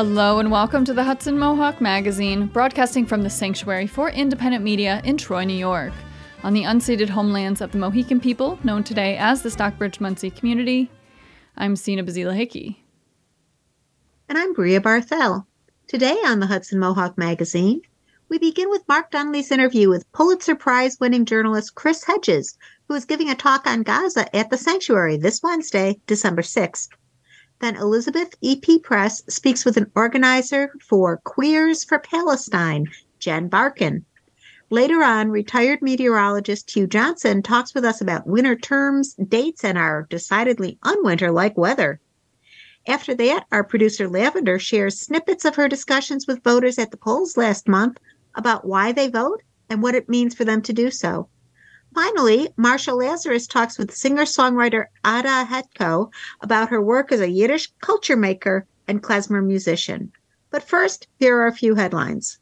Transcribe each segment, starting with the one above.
Hello and welcome to the Hudson Mohawk Magazine, broadcasting from the Sanctuary for Independent Media in Troy, New York. On the unceded homelands of the Mohican people, known today as the Stockbridge Munsee community, I'm Sina Bazila Hickey. And I'm Bria Barthel. Today on the Hudson Mohawk Magazine, we begin with Mark Dunlea's interview with Pulitzer Prize winning journalist Chris Hedges, who is giving a talk on Gaza at the Sanctuary this Wednesday, December 6th. Then Elizabeth EP Press speaks with an organizer for Queers for Palestine, Jen Barkan. Later on, retired meteorologist Hugh Johnson talks with us about winter terms, dates, and our decidedly unwinter like weather. After that, our producer Lavender shares snippets of her discussions with voters at the polls last month about why they vote and what it means for them to do so. Finally, Marsha Lazarus talks with singer songwriter Adah Hetko about her work as a Yiddish culture maker and klezmer musician. But first, here are a few headlines.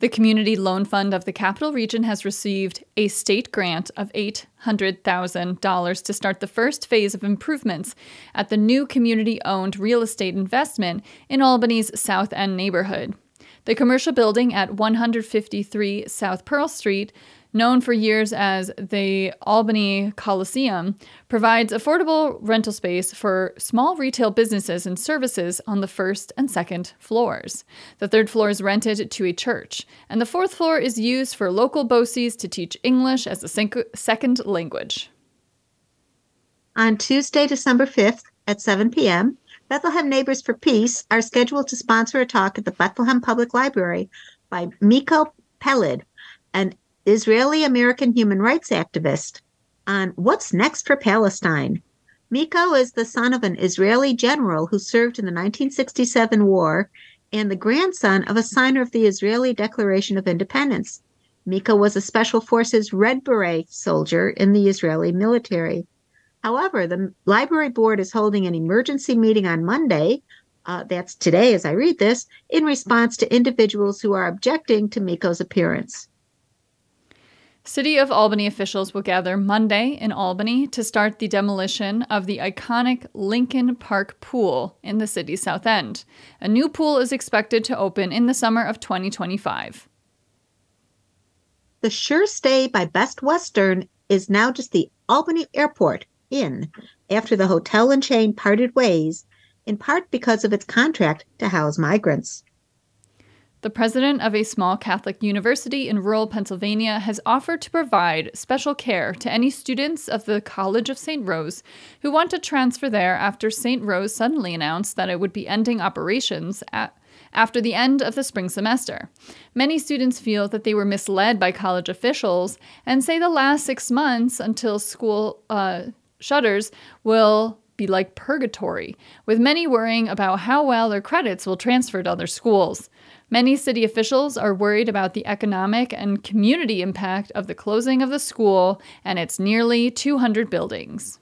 The Community Loan Fund of the Capital Region has received a state grant of $800,000 to start the first phase of improvements at the new community owned real estate investment in Albany's South End neighborhood. The commercial building at 153 South Pearl Street, known for years as the Albany Coliseum, provides affordable rental space for small retail businesses and services on the first and second floors. The third floor is rented to a church, and the fourth floor is used for local BOCES to teach English as a second language. On Tuesday, December 5th at 7 p.m., Bethlehem Neighbors for Peace are scheduled to sponsor a talk at the Bethlehem Public Library by Miko Peled, an Israeli American human rights activist, on what's next for Palestine. Miko is the son of an Israeli general who served in the 1967 war and the grandson of a signer of the Israeli Declaration of Independence. Miko was a Special Forces Red Beret soldier in the Israeli military. However, the library board is holding an emergency meeting on Monday. Uh, that's today as I read this, in response to individuals who are objecting to Miko's appearance. City of Albany officials will gather Monday in Albany to start the demolition of the iconic Lincoln Park pool in the city's south end. A new pool is expected to open in the summer of 2025. The Sure Stay by Best Western is now just the Albany Airport Inn after the hotel and chain parted ways, in part because of its contract to house migrants. The president of a small Catholic university in rural Pennsylvania has offered to provide special care to any students of the College of St. Rose who want to transfer there after St. Rose suddenly announced that it would be ending operations at, after the end of the spring semester. Many students feel that they were misled by college officials and say the last six months until school uh, shutters will be like purgatory, with many worrying about how well their credits will transfer to other schools. Many city officials are worried about the economic and community impact of the closing of the school and its nearly 200 buildings.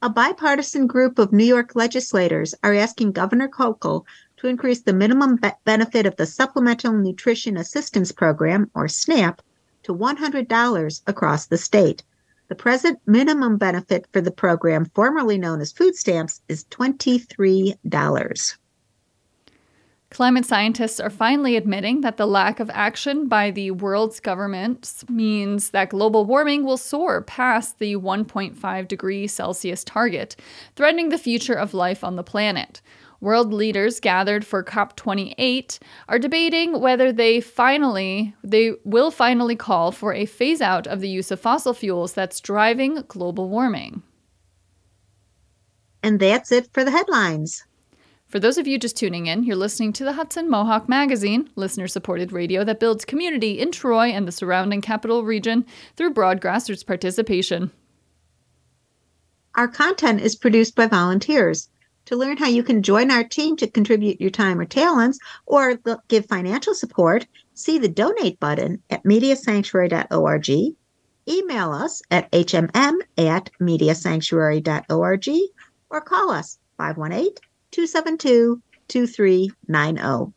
A bipartisan group of New York legislators are asking Governor Hochul to increase the minimum be- benefit of the Supplemental Nutrition Assistance Program, or SNAP, to $100 across the state. The present minimum benefit for the program, formerly known as food stamps, is $23. Climate scientists are finally admitting that the lack of action by the world's governments means that global warming will soar past the 1.5 degree Celsius target, threatening the future of life on the planet. World leaders gathered for COP28 are debating whether they finally they will finally call for a phase out of the use of fossil fuels that's driving global warming. And that's it for the headlines. For those of you just tuning in, you're listening to the Hudson Mohawk Magazine, listener supported radio that builds community in Troy and the surrounding capital region through broad grassroots participation. Our content is produced by volunteers. To learn how you can join our team to contribute your time or talents or give financial support, see the donate button at mediasanctuary.org. Email us at hmm at mediasanctuary.org or call us 518 272 2390.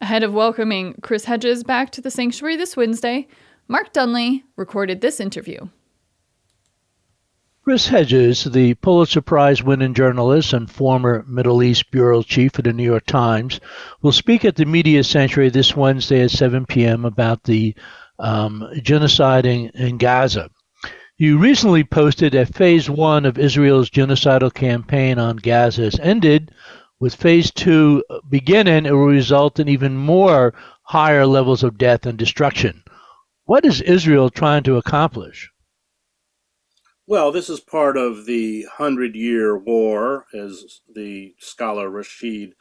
Ahead of welcoming Chris Hedges back to the sanctuary this Wednesday, Mark Dunlea recorded this interview. Chris Hedges, the Pulitzer Prize winning journalist and former Middle East bureau chief at the New York Times, will speak at the Media Sanctuary this Wednesday at 7 p.m. about the um, genocide in, in Gaza. You recently posted that phase one of Israel's genocidal campaign on Gaza has ended. With phase two beginning, it will result in even more higher levels of death and destruction. What is Israel trying to accomplish? Well, this is part of the Hundred Year War, as the scholar Rashid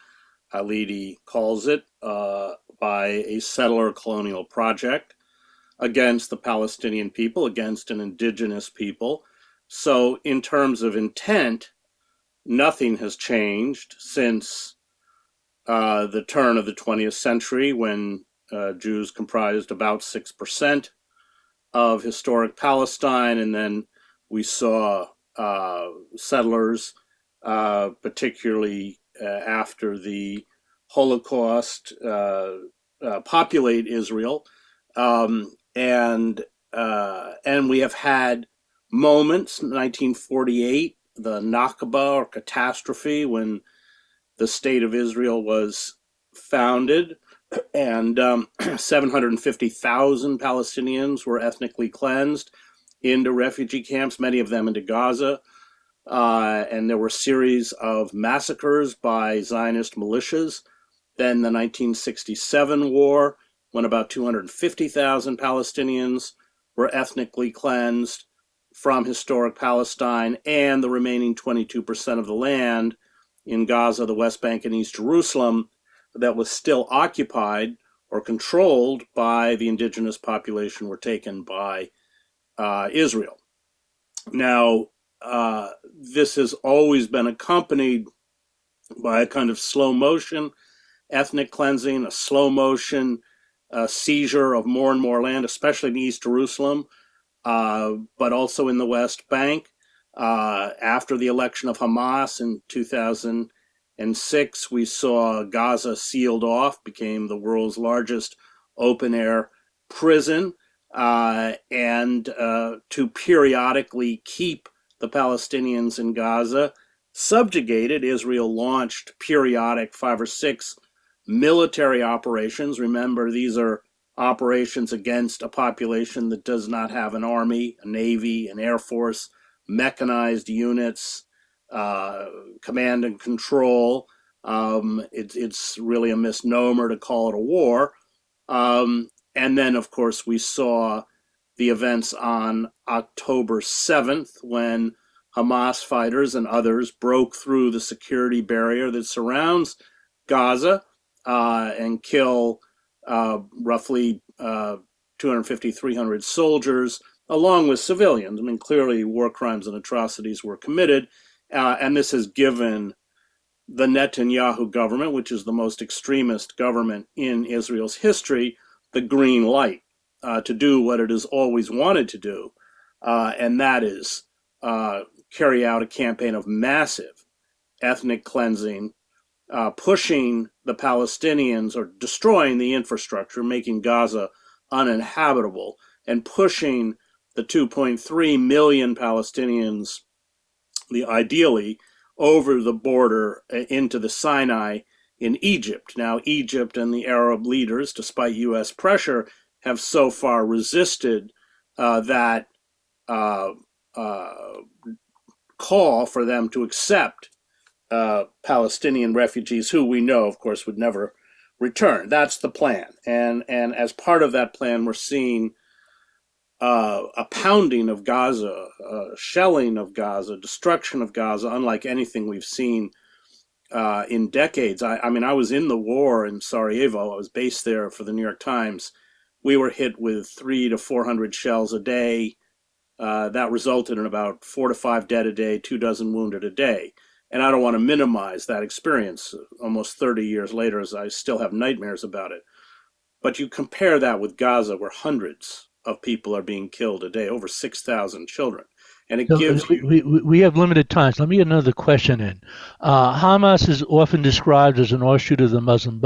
Khalidi calls it, uh, by a settler colonial project against the Palestinian people, against an indigenous people. So, in terms of intent, nothing has changed since uh, the turn of the 20th century when uh, Jews comprised about 6% of historic Palestine and then we saw uh, settlers, uh, particularly uh, after the Holocaust, uh, populate Israel, um, and and we have had moments. 1948, the Nakba or catastrophe, when the state of Israel was founded, and um, 750,000 Palestinians were ethnically cleansed into refugee camps, many of them into Gaza. Uh, and there were series of massacres by Zionist militias. Then the 1967 war, when about 250,000 Palestinians were ethnically cleansed from historic Palestine and the remaining 22% of the land in Gaza, the West Bank, and East Jerusalem that was still occupied or controlled by the indigenous population were taken by uh, Israel. Now, uh, this has always been accompanied by a kind of slow motion ethnic cleansing, a slow motion uh, seizure of more and more land, especially in East Jerusalem, uh, but also in the West Bank. Uh, after the election of Hamas in 2006, we saw Gaza sealed off, became the world's largest open air prison uh, and uh, to periodically keep the Palestinians in Gaza subjugated, Israel launched periodic five or six military operations. Remember, these are operations against a population that does not have an army, a navy, an air force, mechanized units, uh, command and control. Um, it, it's really a misnomer to call it a war. Um, and then, of course, we saw the events on October 7th when Hamas fighters and others broke through the security barrier that surrounds Gaza uh, and kill uh, roughly uh, 250, 300 soldiers, along with civilians. I mean, clearly war crimes and atrocities were committed, uh, and this has given the Netanyahu government, which is the most extremist government in Israel's history, the green light uh, to do what it has always wanted to do, uh, and that is uh, carry out a campaign of massive ethnic cleansing, uh, pushing the Palestinians or destroying the infrastructure, making Gaza uninhabitable, and pushing the 2.3 million Palestinians, the ideally over the border uh, into the Sinai in Egypt. Now, Egypt and the Arab leaders, despite U.S. pressure, have so far resisted uh, that uh, uh, call for them to accept uh, Palestinian refugees, who we know, of course, would never return. That's the plan, and and as part of that plan, we're seeing. Uh, a pounding of Gaza, uh, shelling of Gaza, destruction of Gaza, unlike anything we've seen uh, in decades. I, I, mean, I was in the war in Sarajevo. I was based there for the New York Times. We were hit with three to 400 shells a day. Uh, that resulted in about four to five dead a day, two dozen wounded a day. And I don't want to minimize that experience almost 30 years later, as I still have nightmares about it. But you compare that with Gaza, where hundreds of people are being killed a day, over 6,000 children and it so gives we, we, we have limited time. So let me get another question in. Uh, Hamas is often described as an offshoot of the Muslim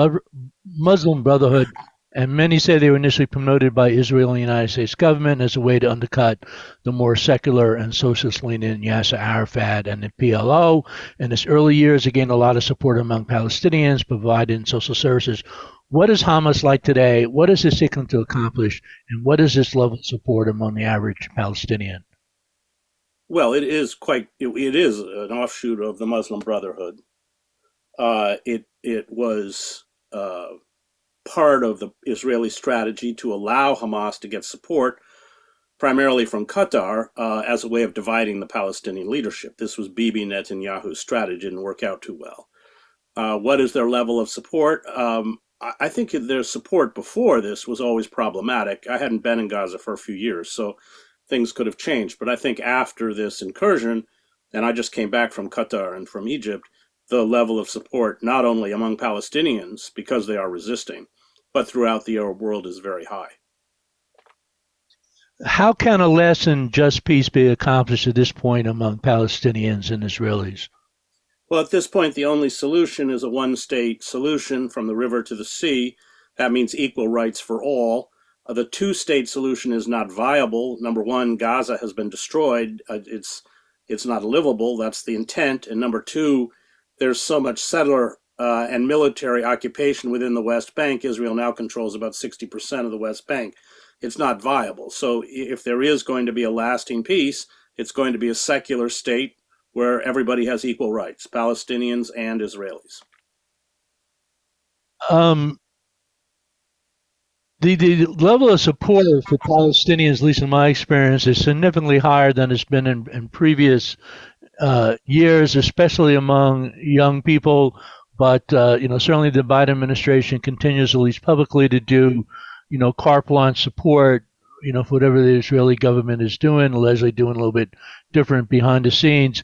Muslim Brotherhood And many say they were initially promoted by Israel and the United States government as a way to undercut the more secular and socialist leaning Yasser Arafat and the PLO. In its early years, it gained a lot of support among Palestinians, providing social services. What is Hamas like today? What is it seeking to accomplish? And what is its level of support among the average Palestinian? Well, it is quite. It, it is an offshoot of the Muslim Brotherhood. Uh, it it was uh, part of the Israeli strategy to allow Hamas to get support, primarily from Qatar, uh, as a way of dividing the Palestinian leadership. This was Bibi Netanyahu's strategy, didn't work out too well. Uh, what is their level of support? Um, I, I think their support before this was always problematic. I hadn't been in Gaza for a few years, so things could have changed. But I think after this incursion, and I just came back from Qatar and from Egypt, the level of support, not only among Palestinians because they are resisting, but throughout the Arab world is very high. How can a lasting just peace be accomplished at this point among Palestinians and Israelis? Well, at this point, the only solution is a one state solution from the river to the sea. That means equal rights for all. Uh, the two state solution is not viable. Number one, Gaza has been destroyed. Uh, it's it's not livable. That's the intent. And number two, there's so much settler uh, and military occupation within the West Bank. Israel now controls about 60% of the West Bank. It's not viable. So, if there is going to be a lasting peace, it's going to be a secular state where everybody has equal rights, Palestinians and Israelis. Um, the, the level of support for Palestinians, at least in my experience, is significantly higher than it's been in, in previous uh, years, especially among young people. But uh, you know, certainly the Biden administration continues, at least publicly, to do you know carte blanche support. You know, for whatever the Israeli government is doing, Leslie doing a little bit different behind the scenes.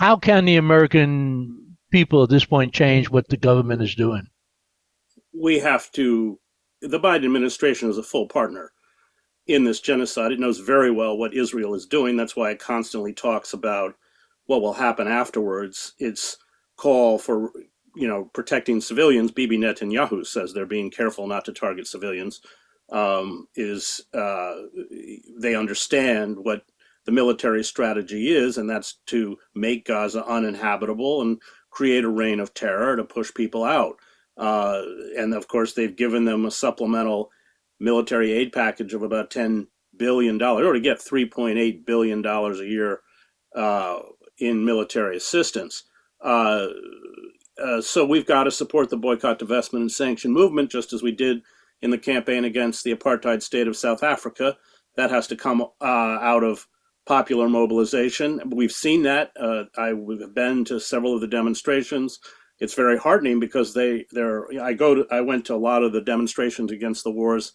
How can the American people at this point change what the government is doing? We have to. The Biden administration is a full partner in this genocide. It knows very well what Israel is doing. That's why it constantly talks about what will happen afterwards. Its call for you know protecting civilians. Bibi Netanyahu says they're being careful not to target civilians. Um, is uh, they understand what the military strategy is, and that's to make Gaza uninhabitable and create a reign of terror to push people out. Uh, and of course, they've given them a supplemental military aid package of about $10 billion, or to get $3.8 billion a year uh, in military assistance. Uh, uh, so we've got to support the boycott, divestment, and sanction movement, just as we did in the campaign against the apartheid state of South Africa. That has to come uh, out of popular mobilization. We've seen that. Uh, I've been to several of the demonstrations. It's very heartening because they they're. I go to. I went to a lot of the demonstrations against the wars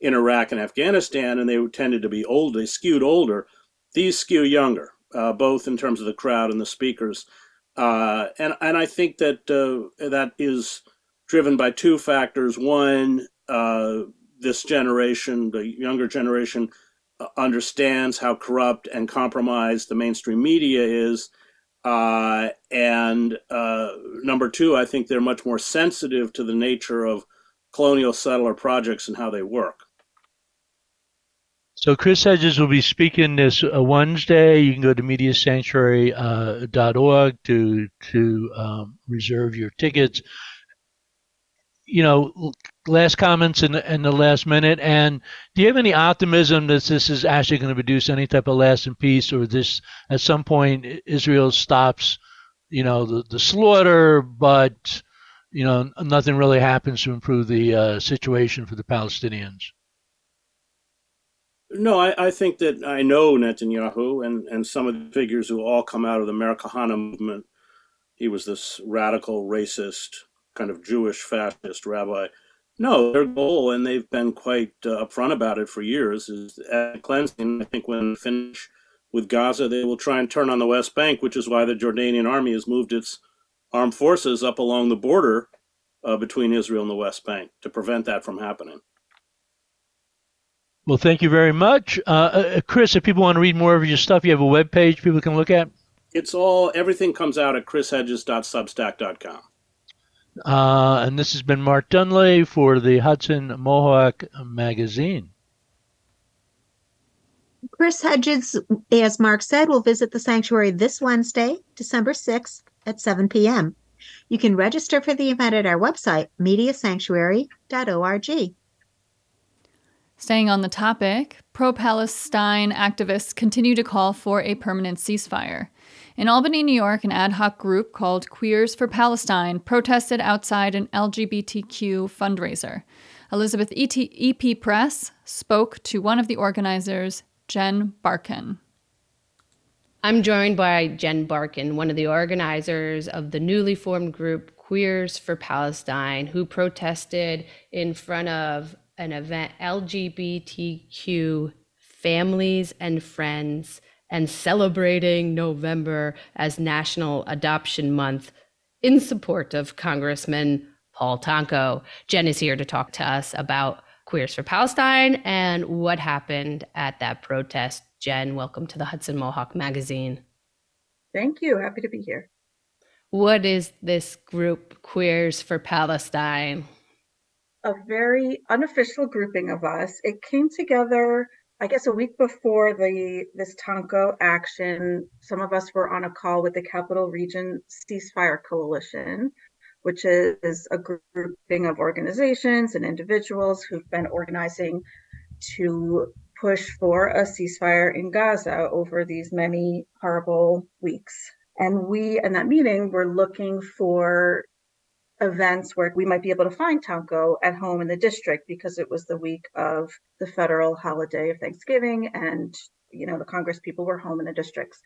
in Iraq and Afghanistan, and they tended to be old. They skewed older. These skew younger, uh, both in terms of the crowd and the speakers. Uh, and and I think that uh, that is driven by two factors. One, uh, this generation, the younger generation, uh, understands how corrupt and compromised the mainstream media is. Uh, and number two, I think they're much more sensitive to the nature of colonial settler projects and how they work. So Chris Hedges will be speaking this uh, Wednesday. You can go to mediasanctuary.org uh, to to um, reserve your tickets. You know, last comments in the, in the last minute. And do you have any optimism that this is actually going to produce any type of lasting peace, or this at some point Israel stops, you know, the, the slaughter, but you know nothing really happens to improve the uh, situation for the Palestinians? No, I, I, think that I know Netanyahu and, and some of the figures who all come out of the Meir Kahane movement. He was this radical, racist, kind of Jewish fascist rabbi. No, their goal, and they've been quite uh, upfront about it for years, is cleansing. I think when they finish with Gaza, they will try and turn on the West Bank, which is why the Jordanian army has moved its armed forces up along the border uh, between Israel and the West Bank to prevent that from happening. Well, thank you very much. Uh, uh, Chris, if people want to read more of your stuff, you have a web page people can look at? It's all, everything comes out at chrishedges.substack.com. Uh, and this has been Mark Dunlea for the Hudson Mohawk Magazine. Chris Hedges, as Mark said, will visit the sanctuary this Wednesday, December 6th at 7 p.m. You can register for the event at our website, mediasanctuary.org. Staying on the topic, pro Palestine activists continue to call for a permanent ceasefire. In Albany, New York, an ad hoc group called Queers for Palestine protested outside an LGBTQ fundraiser. Elizabeth EP Press spoke to one of the organizers, Jen Barkan. I'm joined by Jen Barkan, one of the organizers of the newly formed group Queers for Palestine, who protested in front of an event LGBTQ families and friends and celebrating November as National Adoption Month in support of Congressman Paul Tonko. Jen is here to talk to us about Queers for Palestine and what happened at that protest. Jen, welcome to the Hudson Mohawk Magazine. Thank you. Happy to be here. What is this group, Queers for Palestine? A very unofficial grouping of us. It came together I guess a week before the this Tonko action, some of us were on a call with the Capital Region Ceasefire Coalition, which is a grouping of organizations and individuals who've been organizing to push for a ceasefire in Gaza over these many horrible weeks. And we, in that meeting, were looking for events where we might be able to find Tonko at home in the district because it was the week of the federal holiday of Thanksgiving and you know the Congress people were home in the districts.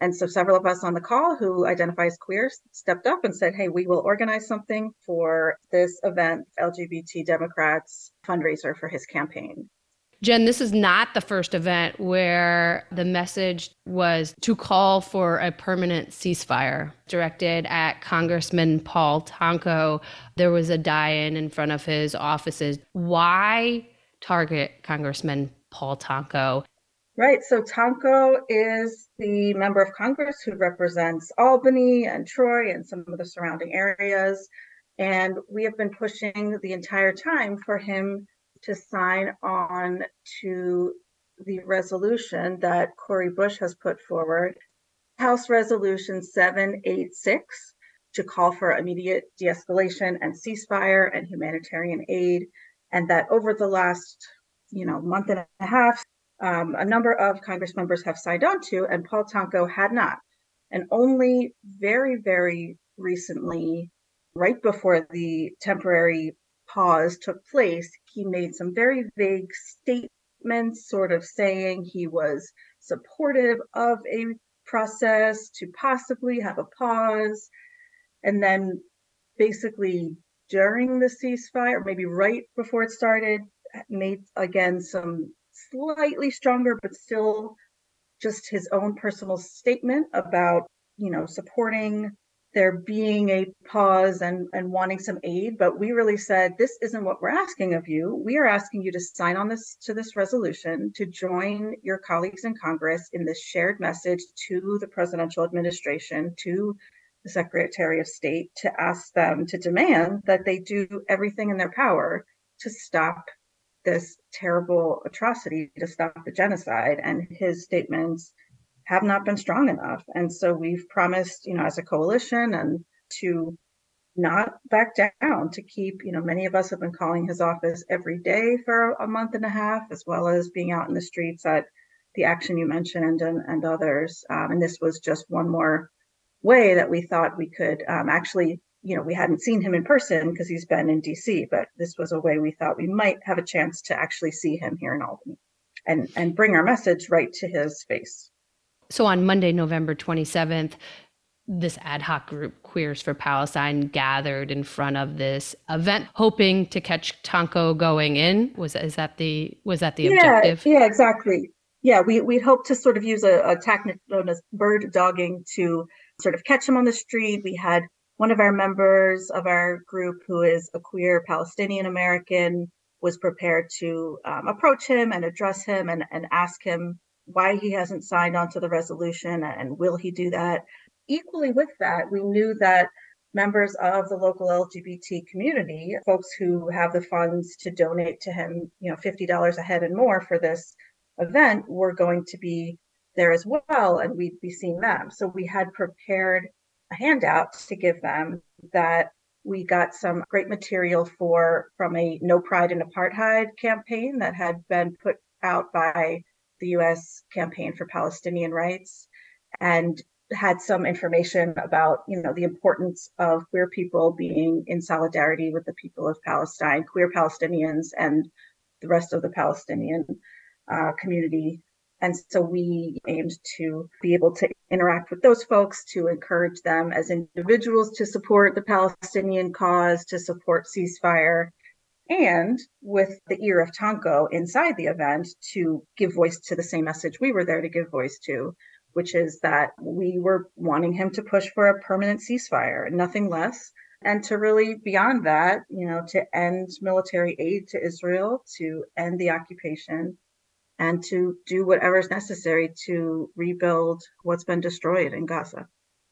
And so several of us on the call who identify as queer stepped up and said, hey, we will organize something for this event, LGBT Democrats fundraiser for his campaign. Jen, this is not the first event where the message was to call for a permanent ceasefire directed at Congressman Paul Tonko. There was a die in in front of his offices. Why target Congressman Paul Tonko? Right. So Tonko is the member of Congress who represents Albany and Troy and some of the surrounding areas. And we have been pushing the entire time for him to sign on to the resolution that Cori Bush has put forward, House Resolution 786, to call for immediate de escalation and ceasefire and humanitarian aid. And that over the last, you know, month and a half, um, a number of Congress members have signed on to, and Paul Tonko had not. And only very, very recently, right before the temporary pause took place, he made some very vague statements, sort of saying he was supportive of a process to possibly have a pause. And then basically during the ceasefire, or maybe right before it started, made again some slightly stronger, but still just his own personal statement about, you know, supporting there being a pause and, and wanting some aid, but we really said, this isn't what we're asking of you. We are asking you to sign on this to this resolution to join your colleagues in Congress in this shared message to the presidential administration, to the Secretary of State, to ask them to demand that they do everything in their power to stop this terrible atrocity, to stop the genocide. And his statements have not been strong enough. And so we've promised, you know, as a coalition and to not back down, to keep, you know, many of us have been calling his office every day for a month and a half, as well as being out in the streets at the action you mentioned and, and others. Um, and this was just one more way that we thought we could um, actually, you know, we hadn't seen him in person because he's been in DC, but this was a way we thought we might have a chance to actually see him here in Albany and, and bring our message right to his face. So on Monday, November 27th, this ad hoc group, Queers for Palestine, gathered in front of this event, hoping to catch Tonko going in. Was is that the was that the yeah, objective? Yeah, exactly. Yeah, we we hope to sort of use a, a tactic known as bird dogging to sort of catch him on the street. We had one of our members of our group, who is a queer Palestinian American, was prepared to um, approach him and address him and, and ask him why he hasn't signed on to the resolution and will he do that. Equally with that, we knew that members of the local LGBT community, folks who have the funds to donate to him, you know, $50 a head and more for this event, were going to be there as well, and we'd be seeing them. So we had prepared a handout to give them that we got some great material for from a No Pride in Apartheid campaign that had been put out by the US Campaign for Palestinian Rights and had some information about you know the importance of queer people being in solidarity with the people of Palestine, queer Palestinians, and the rest of the Palestinian uh, community. And so we aimed to be able to interact with those folks, to encourage them as individuals to support the Palestinian cause, to support ceasefire, and with the ear of Tonko inside the event to give voice to the same message we were there to give voice to, which is that we were wanting him to push for a permanent ceasefire, nothing less. And to really, beyond that, you know, to end military aid to Israel, to end the occupation, and to do whatever is necessary to rebuild what's been destroyed in Gaza.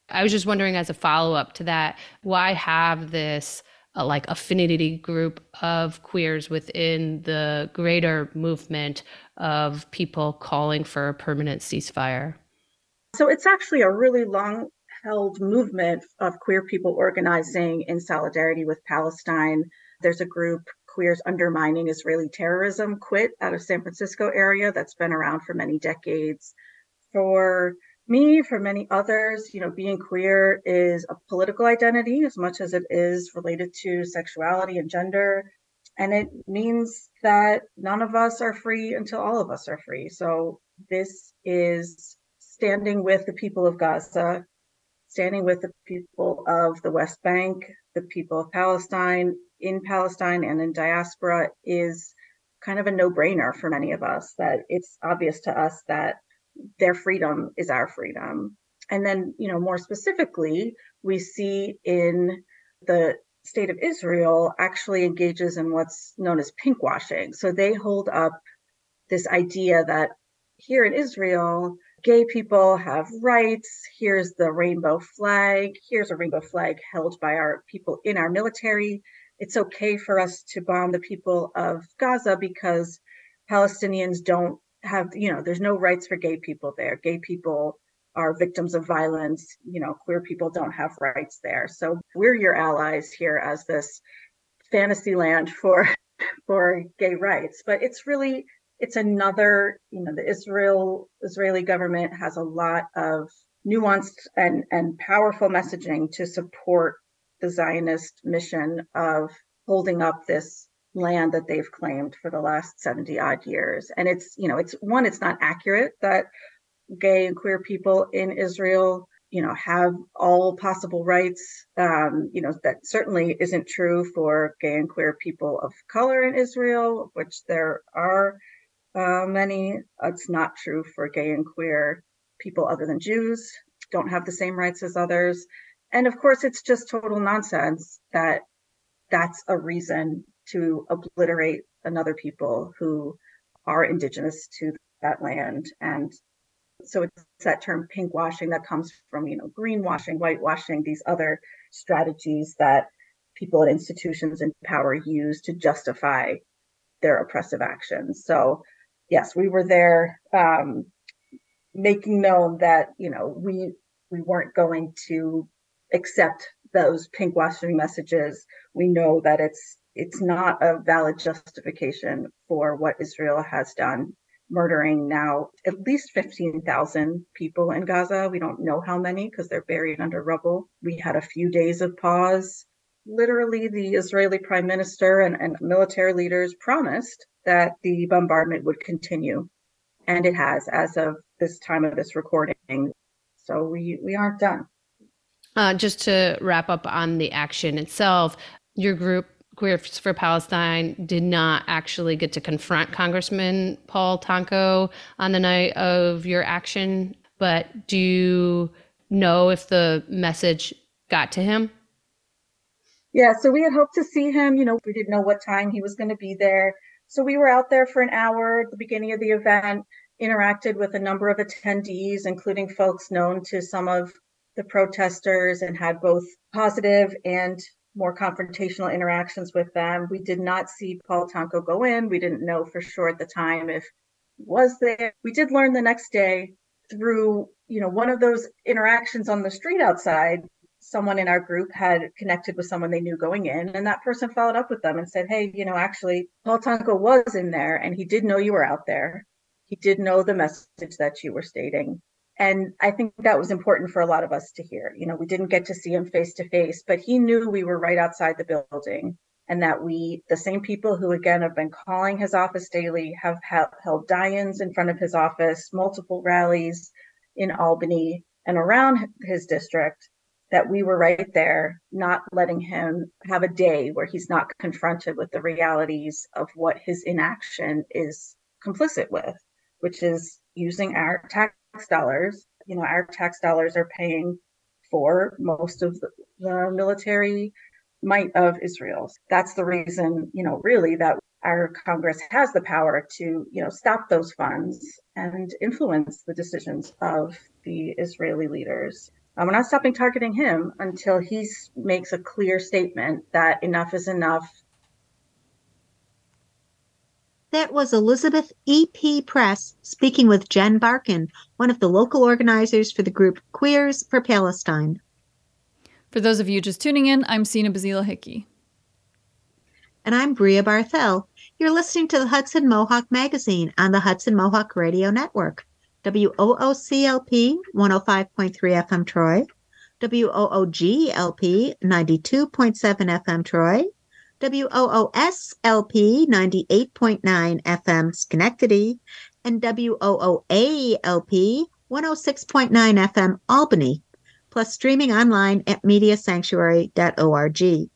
I was just wondering, as a follow up to that, why have this uh, like affinity group of queers within the greater movement of people calling for a permanent ceasefire? So it's actually a really long held movement of queer people organizing in solidarity with Palestine. There's a group, Queers Undermining Israeli Terrorism, Quit, out of San Francisco area that's been around for many decades. For me, for many others, you know, being queer is a political identity as much as it is related to sexuality and gender. And it means that none of us are free until all of us are free. So this is standing with the people of Gaza, standing with the people of the West Bank, the people of Palestine, in Palestine and in diaspora is kind of a no brainer for many of us that it's obvious to us that their freedom is our freedom. And then, you know, more specifically, we see in the state of Israel actually engages in what's known as pinkwashing. So they hold up this idea that here in Israel, gay people have rights. Here's the rainbow flag. Here's a rainbow flag held by our people in our military. It's okay for us to bomb the people of Gaza because Palestinians don't have, you know, there's no rights for gay people there. Gay people are victims of violence. You know, queer people don't have rights there. So we're your allies here as this fantasy land for for gay rights. But it's really it's another, you know, the Israel Israeli government has a lot of nuanced and, and powerful messaging to support the Zionist mission of holding up this land that they've claimed for the last 70 odd years. And it's, you know, it's one, it's not accurate that gay and queer people in Israel, you know, have all possible rights. Um, you know, that certainly isn't true for gay and queer people of color in Israel, which there are uh, many. It's not true for gay and queer people other than Jews, don't have the same rights as others. And of course, it's just total nonsense that that's a reason to obliterate another people who are indigenous to that land. And so it's that term pink washing that comes from, you know, greenwashing, whitewashing, these other strategies that people and institutions in power use to justify their oppressive actions. So yes, we were there um, making known that you know we we weren't going to accept those pink washing messages. We know that it's it's not a valid justification for what Israel has done, murdering now at least 15,000 people in Gaza. We don't know how many because they're buried under rubble. We had a few days of pause. Literally, the Israeli prime minister and, and military leaders promised that the bombardment would continue. And it has as of this time of this recording. So we, we aren't done. Uh, just to wrap up on the action itself, your group, Queers for Palestine, did not actually get to confront Congressman Paul Tonko on the night of your action. But do you know if the message got to him? Yeah, so we had hoped to see him. You know, we didn't know what time he was going to be there. So we were out there for an hour at the beginning of the event, interacted with a number of attendees, including folks known to some of the protesters and had both positive and more confrontational interactions with them. We did not see Paul Tonko go in. We didn't know for sure at the time if he was there. We did learn the next day through, you know, one of those interactions on the street outside. Someone in our group had connected with someone they knew going in, and that person followed up with them and said, Hey, you know, actually, Paul Tonko was in there and he did know you were out there. He did know the message that you were stating. And I think that was important for a lot of us to hear. You know, we didn't get to see him face to face, but he knew we were right outside the building and that we, the same people who again have been calling his office daily, have held die-ins in front of his office, multiple rallies in Albany and around his district, that we were right there, not letting him have a day where he's not confronted with the realities of what his inaction is complicit with, which is using our tax dollars. You know, our tax dollars are paying for most of the, the military might of Israel. That's the reason, you know, really that our Congress has the power to, you know, stop those funds and influence the decisions of the Israeli leaders. Um, we're not stopping targeting him until he makes a clear statement that enough is enough that was Elizabeth E.P. Press speaking with Jen Barkan, one of the local organizers for the group Queers for Palestine. For those of you just tuning in, I'm Sina Bazila Hickey. And I'm Bria Barthel. You're listening to the Hudson Mohawk Magazine on the Hudson Mohawk Radio Network. WOOCLP 105.3 FM Troy, WOOGLP 92.7 FM Troy, WOOS LP 98.9 FM Schenectady, and WOOA LP 106.9 FM Albany, plus streaming online at mediasanctuary.org.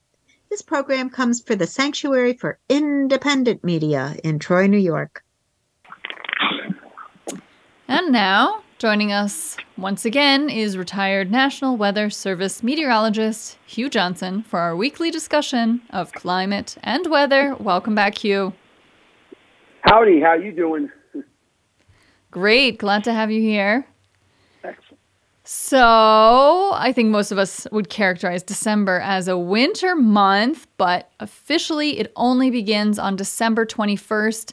This program comes for the Sanctuary for Independent Media in Troy, New York. And now, Joining us once again is retired National Weather Service meteorologist Hugh Johnson for our weekly discussion of climate and weather. Welcome back, Hugh. Howdy, how you doing? Great, glad to have you here. Excellent. So, I think most of us would characterize December as a winter month, but officially it only begins on December 21st.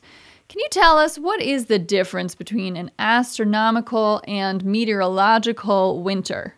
Can you tell us what is the difference between an astronomical and meteorological winter?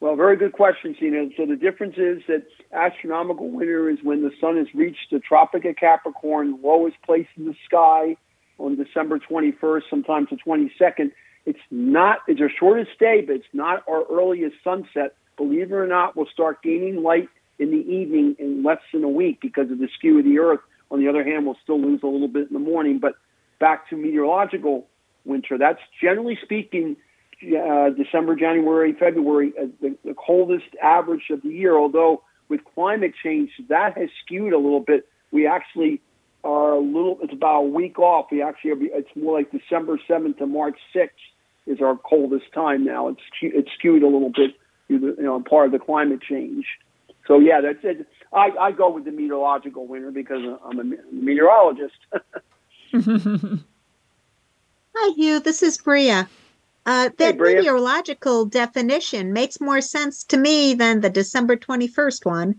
Well, very good question, Sina. So the difference is that astronomical winter is when the sun has reached the Tropic of Capricorn, lowest place in the sky on December 21st, sometimes the 22nd. It's not, it's our shortest day, but it's not our earliest sunset. Believe it or not, we'll start gaining light in the evening in less than a week because of the skew of the earth. On the other hand, we'll still lose a little bit in the morning. But back to meteorological winter, that's generally speaking uh, December, January, February, uh, the, the coldest average of the year. Although with climate change, that has skewed a little bit. We actually are a little. It's about a week off. We actually are, it's more like December seventh to March sixth is our coldest time now. It's it's skewed a little bit, you know, part of the climate change. So yeah, that's it. I, I go with the meteorological winter because I'm a meteorologist. Hi, Hugh. This is Bria. Uh, that hey, Bria. meteorological definition makes more sense to me than the December 21st one.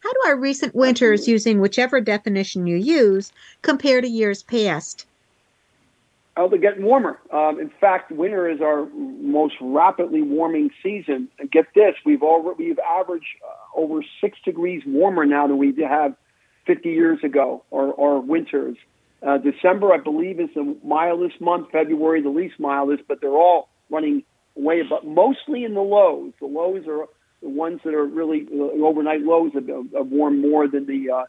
How do our recent winters, using whichever definition you use, compare to years past? Oh, they're getting warmer. Um, in fact, winter is our most rapidly warming season. And get this, we've already we've averaged uh, over six degrees warmer now than we have 50 years ago, or, or winters. Uh, December, I believe, is the mildest month. February, the least mildest, but they're all running way above, mostly in the lows. The lows are the ones that are really uh, overnight lows have, have warmed more than the uh,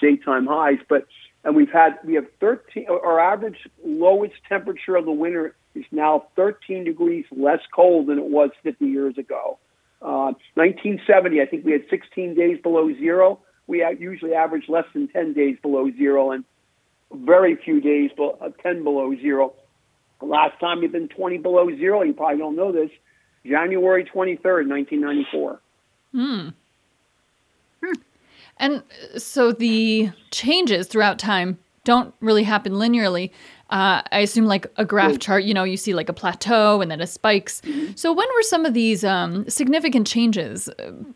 daytime highs. But and we've had we have 13 our average lowest temperature of the winter is now 13 degrees less cold than it was 50 years ago. Uh, 1970, I think we had 16 days below zero. We usually average less than 10 days below zero, and very few days below, uh, 10 below zero. The last time we've been 20 below zero, you probably don't know this, January 23rd, 1994. Hmm. Hmm. And so the changes throughout time don't really happen linearly. Uh, I assume like a graph chart, you know, you see like a plateau and then it spikes. Mm-hmm. So when were some of these um, significant changes?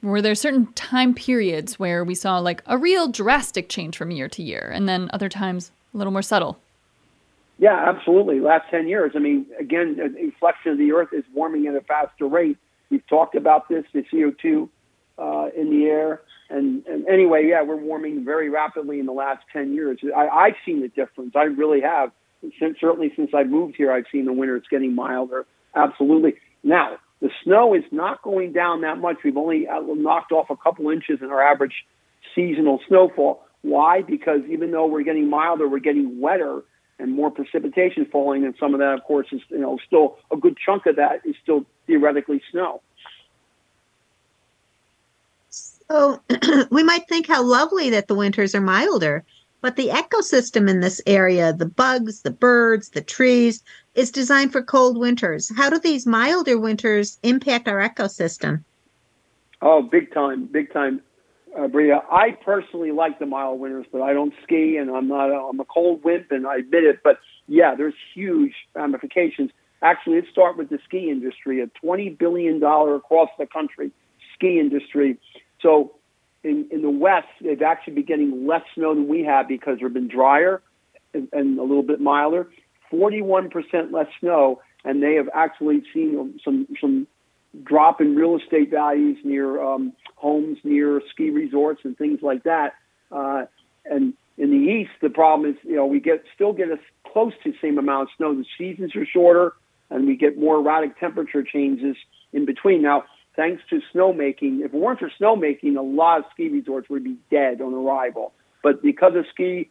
Were there certain time periods where we saw like a real drastic change from year to year, and then other times a little more subtle? Yeah, absolutely. Last 10 years, I mean, again, the inflection of the Earth is warming at a faster rate. We've talked about this, the CO2 uh, in the air. And, and anyway, yeah, we're warming very rapidly in the last 10 years. I, I've seen the difference. I really have. Since, certainly since I moved here, I've seen the winter. It's getting milder. Absolutely. Now, the snow is not going down that much. We've only uh, knocked off a couple inches in our average seasonal snowfall. Why? Because even though we're getting milder, we're getting wetter and more precipitation falling, and some of that, of course, is you know still a good chunk of that is still theoretically snow. So we might think how lovely that the winters are milder, but the ecosystem in this area, the bugs, the birds, the trees, is designed for cold winters. How do these milder winters impact our ecosystem? Oh, big time, big time uh, Bria. I personally like the mild winters, but I don't ski, and I'm not. A, I'm a cold wimp, and I admit it. But yeah, there's huge ramifications. Actually, let's start with the ski industry. A 20 billion dollar across the country ski industry. So in in the west, they've actually been getting less snow than we have because they've been drier and, and a little bit milder. 41% less snow, and they have actually seen some some drop in real estate values near um, homes near ski resorts and things like that. Uh, and in the east, the problem is, you know, we get still get a close to the same amount of snow. The seasons are shorter, and we get more erratic temperature changes in between. Now, thanks to snowmaking, if it weren't for snowmaking, a lot of ski resorts would be dead on arrival. But because of ski,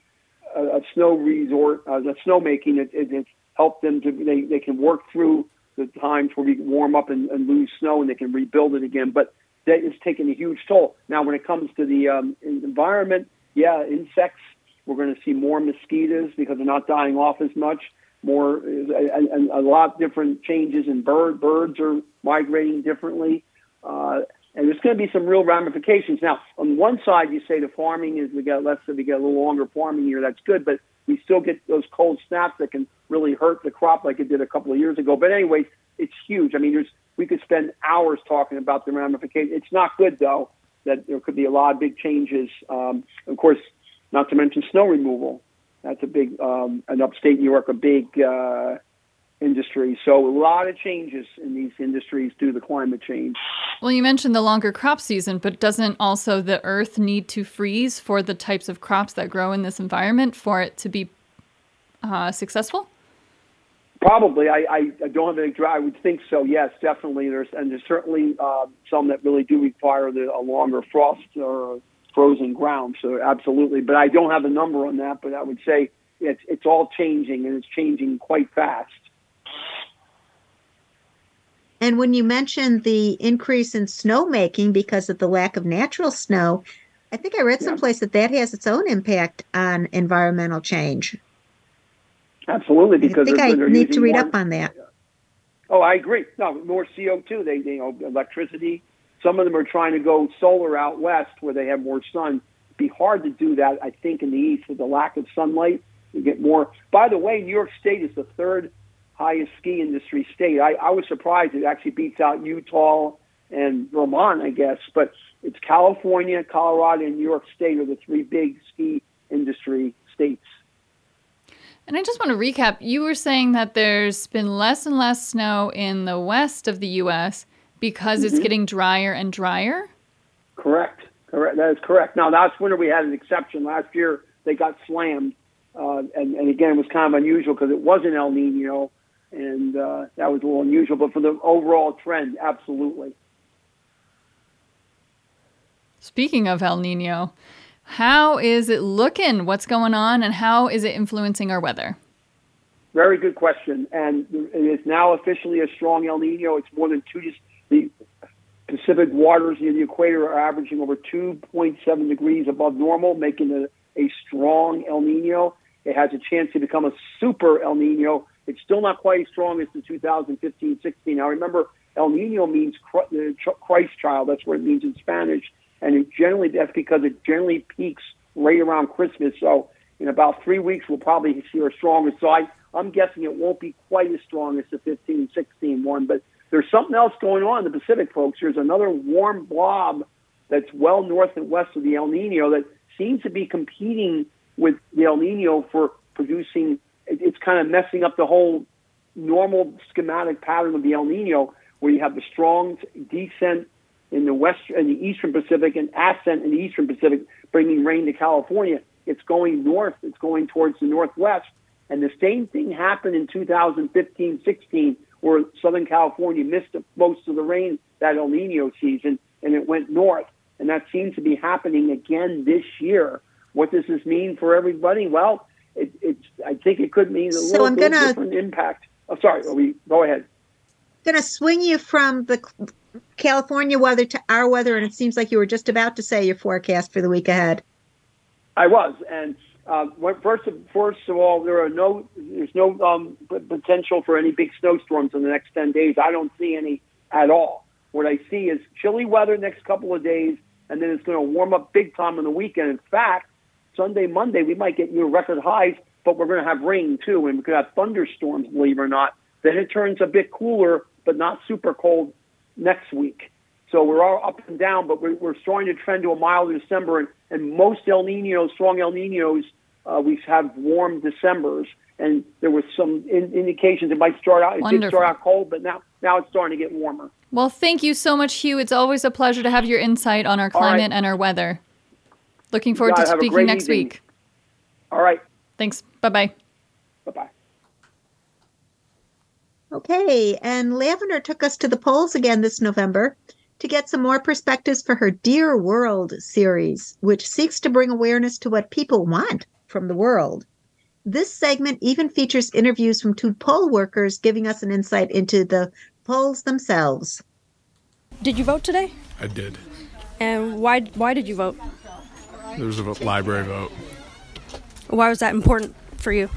uh, a snow resort, uh, the snowmaking, it, it, it's helped them to they, they can work through the times where we warm up and, and lose snow and they can rebuild it again. But that is taking a huge toll. Now, when it comes to the um, environment, yeah, insects, we're going to see more mosquitoes because they're not dying off as much. More and, and a lot different changes in bird. Birds are migrating differently, uh, and there's going to be some real ramifications. Now, on one side, you say the farming is we get less, we get a little longer farming year. That's good, but we still get those cold snaps that can really hurt the crop like it did a couple of years ago. But anyway, it's huge. I mean, there's we could spend hours talking about the ramifications. It's not good though that there could be a lot of big changes. Um, of course, not to mention snow removal. That's a big, um, in upstate New York, a big uh, industry. So a lot of changes in these industries due to climate change. Well, you mentioned the longer crop season, but doesn't also the earth need to freeze for the types of crops that grow in this environment for it to be uh, successful? Probably, I, I, I don't have any. I would think so. Yes, definitely. There's and there's certainly uh, some that really do require the, a longer frost or frozen ground. So absolutely, but I don't have a number on that. But I would say it's it's all changing and it's changing quite fast. And when you mentioned the increase in snowmaking because of the lack of natural snow, I think I read someplace yeah. that that has its own impact on environmental change. Absolutely, because I think I need to read more, up on that. Oh, I agree. No, more CO two. They, you know, electricity. Some of them are trying to go solar out west where they have more sun. It'd be hard to do that, I think, in the east with the lack of sunlight. You get more. By the way, New York State is the third highest ski industry state. I, I was surprised it actually beats out Utah and Vermont, I guess. But it's California, Colorado, and New York State are the three big ski industry states. And I just want to recap you were saying that there's been less and less snow in the west of the US because mm-hmm. it's getting drier and drier? Correct. Correct. That is correct. Now, last winter we had an exception. Last year they got slammed. Uh, and, and again, it was kind of unusual because it wasn't El Nino, and uh, that was a little unusual. But for the overall trend, absolutely. Speaking of El Nino, how is it looking? What's going on, and how is it influencing our weather? Very good question. And it is now officially a strong El Nino. It's more than two. The Pacific waters near the equator are averaging over 2.7 degrees above normal, making it a strong El Nino. It has a chance to become a super El Nino. It's still not quite as strong as the 2015-16. Now remember, El Nino means uh, Christ child. That's what it means in Spanish and it generally that's because it generally peaks right around Christmas. So in about three weeks, we'll probably see our strongest. So I, I'm guessing it won't be quite as strong as the 15 16 one, but there's something else going on in the Pacific, folks. There's another warm blob that's well north and west of the El Nino that seems to be competing with the El Nino for producing. It's kind of messing up the whole normal schematic pattern of the El Nino, where you have the strong descent in the west and the eastern Pacific and ascent in the eastern Pacific, bringing rain to California. It's going north. It's going towards the northwest. And the same thing happened in 2015 16, where Southern California missed most of the rain that El Nino season, and it went north. And that seems to be happening again this year. What does this mean for everybody? Well, it, I think it could mean a So little I'm bit gonna- different impact. Oh, sorry, we go ahead. Going to swing you from the California weather to our weather, and it seems like you were just about to say your forecast for the week ahead. I was, and uh, first of first of all, there are no there's no um, potential for any big snowstorms in the next ten days. I don't see any at all. What I see is chilly weather next couple of days, and then it's going to warm up big time on the weekend. In fact, Sunday, Monday, we might get new record highs, but we're going to have rain too, and we could have thunderstorms, believe it or not. Then it turns a bit cooler, but not super cold next week. So we're all up and down, but we're, we're starting to trend to a mild December, and, and most El Ninos, strong El Ninos, uh, we have warm Decembers, and there was some in, indications it might start out. It did start out cold, but now now it's starting to get warmer. Well, thank you so much, Hugh. It's always a pleasure to have your insight on our All right. climate and our weather. Looking forward to guys have a speaking next evening. week. All right, Thanks. Bye bye. bye bye. Okay, and Lavender took us to the polls again this November to get some more perspectives for her Dear World series, which seeks to bring awareness to what people want from the world. This segment even features interviews from two poll workers giving us an insight into the polls themselves. Did you vote today? I did. And why why did you vote? There was a library vote. Why was that important for you?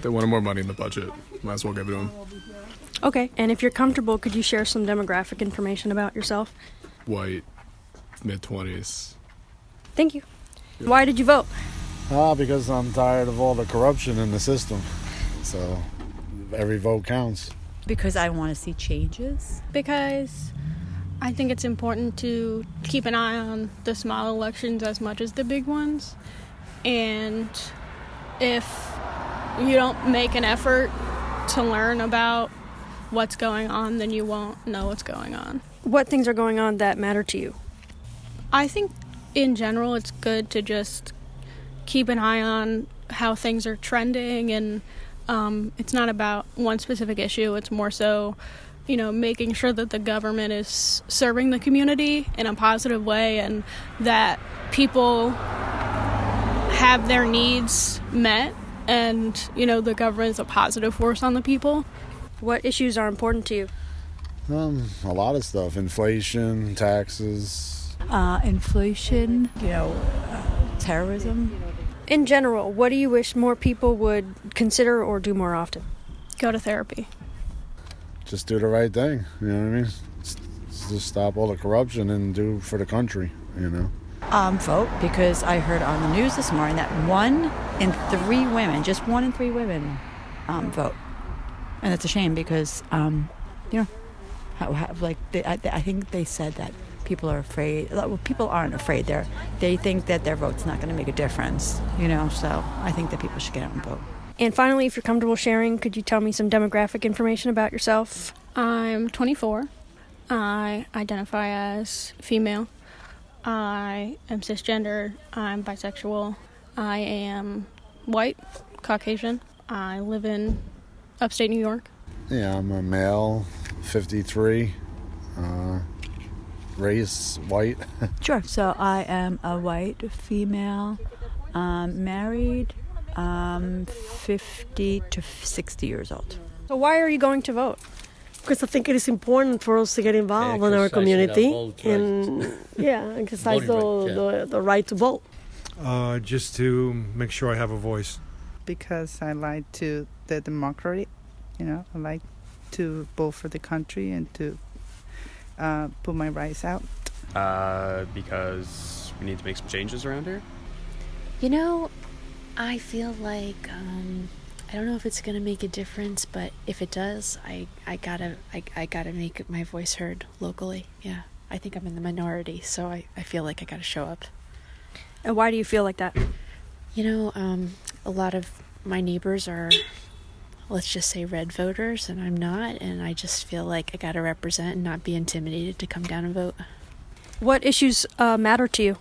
They wanted more money in the budget. Might as well give it to them. Okay. And if you're comfortable, could you share some demographic information about yourself? White, mid 20s. Thank you. Why did you vote? Ah, because I'm tired of all the corruption in the system. So every vote counts. because I want to see changes. because I think it's important to keep an eye on the small elections as much as the big ones. And if you don't make an effort to learn about what's going on, then you won't know what's going on. What things are going on that matter to you? I think in general it's good to just keep an eye on how things are trending and um, it's not about one specific issue it's more so you know making sure that the government is serving the community in a positive way and that people have their needs met and you know the government is a positive force on the people What issues are important to you? Um, a lot of stuff: inflation, taxes. Uh, inflation, you know, uh, terrorism. In general, what do you wish more people would consider or do more often? go to therapy Just do the right thing. You know what I mean? Just stop all the corruption and do for the country. You know. Um, vote because I heard on the news this morning that one in three women, just one in three women, um, vote, and it's a shame because um, you know, how, how, like they, I, I think they said that people are afraid. Well, people aren't afraid. They're they think that their vote's not going to make a difference. You know, so I think that people should get out and vote. And finally, if you're comfortable sharing, could you tell me some demographic information about yourself? I'm 24. I identify as female. I am cisgender. I'm bisexual. I am white, Caucasian. I live in upstate New York. Yeah, I'm a male, 53, uh, race white. Sure. So I am a white female, um, married, um, 50 to 60 years old. So why are you going to vote? Because I think it is important for us to get involved in our community our vote right. and yeah, exercise the, Voting right, the, the right to vote. Uh, just to make sure I have a voice. because I like to the democracy. You know, I like to vote for the country and to uh, put my rights out. Uh, because we need to make some changes around here. You know, I feel like um, I don't know if it's gonna make a difference, but if it does, I, I gotta I, I gotta make my voice heard locally. Yeah, I think I'm in the minority, so I, I feel like I gotta show up. And why do you feel like that? You know, um, a lot of my neighbors are, let's just say, red voters, and I'm not, and I just feel like I gotta represent and not be intimidated to come down and vote. What issues uh, matter to you?